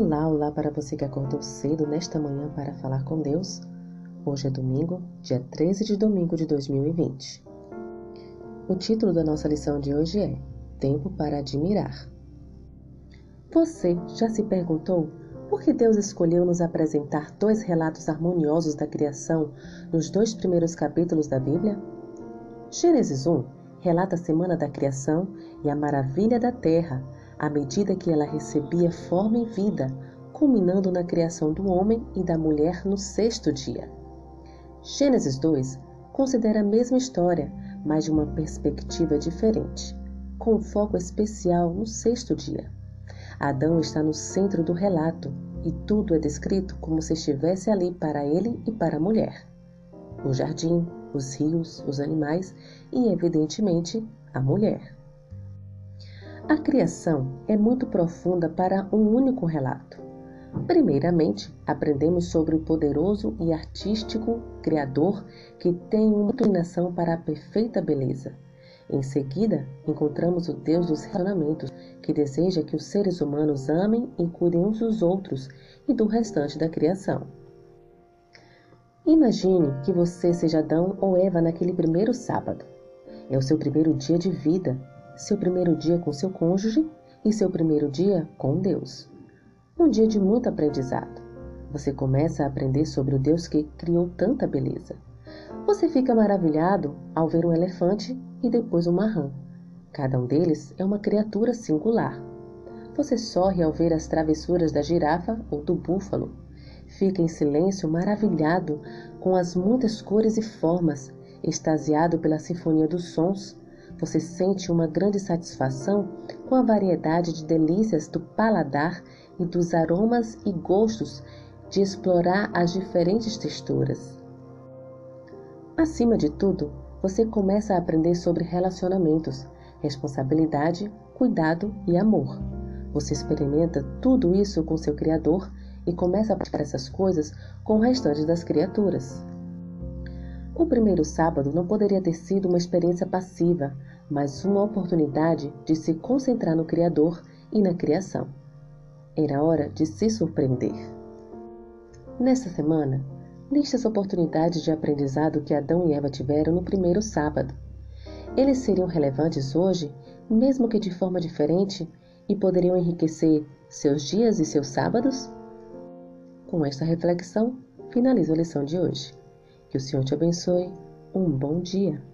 Olá, olá para você que acordou cedo nesta manhã para falar com Deus. Hoje é domingo, dia 13 de domingo de 2020. O título da nossa lição de hoje é Tempo para Admirar. Você já se perguntou por que Deus escolheu nos apresentar dois relatos harmoniosos da criação nos dois primeiros capítulos da Bíblia? Gênesis 1 relata a semana da criação e a maravilha da terra à medida que ela recebia forma e vida, culminando na criação do homem e da mulher no sexto dia. Gênesis 2 considera a mesma história, mas de uma perspectiva diferente, com foco especial no sexto dia. Adão está no centro do relato e tudo é descrito como se estivesse ali para ele e para a mulher. O jardim, os rios, os animais e, evidentemente, a mulher. A criação é muito profunda para um único relato. Primeiramente, aprendemos sobre o poderoso e artístico Criador que tem uma inclinação para a perfeita beleza. Em seguida, encontramos o Deus dos relacionamentos, que deseja que os seres humanos amem e cuidem uns dos outros e do restante da criação. Imagine que você seja Adão ou Eva naquele primeiro sábado. É o seu primeiro dia de vida seu primeiro dia com seu cônjuge e seu primeiro dia com Deus. Um dia de muito aprendizado. Você começa a aprender sobre o Deus que criou tanta beleza. Você fica maravilhado ao ver um elefante e depois uma rã. Cada um deles é uma criatura singular. Você sorri ao ver as travessuras da girafa ou do búfalo. Fica em silêncio maravilhado com as muitas cores e formas, extasiado pela sinfonia dos sons você sente uma grande satisfação com a variedade de delícias do paladar e dos aromas e gostos de explorar as diferentes texturas. Acima de tudo, você começa a aprender sobre relacionamentos, responsabilidade, cuidado e amor. Você experimenta tudo isso com seu Criador e começa a praticar essas coisas com o restante das criaturas. O primeiro sábado não poderia ter sido uma experiência passiva, mas uma oportunidade de se concentrar no Criador e na criação. Era hora de se surpreender. Nesta semana, liste as oportunidades de aprendizado que Adão e Eva tiveram no primeiro sábado. Eles seriam relevantes hoje, mesmo que de forma diferente, e poderiam enriquecer seus dias e seus sábados? Com esta reflexão, finalizo a lição de hoje. Que o Senhor te abençoe. Um bom dia.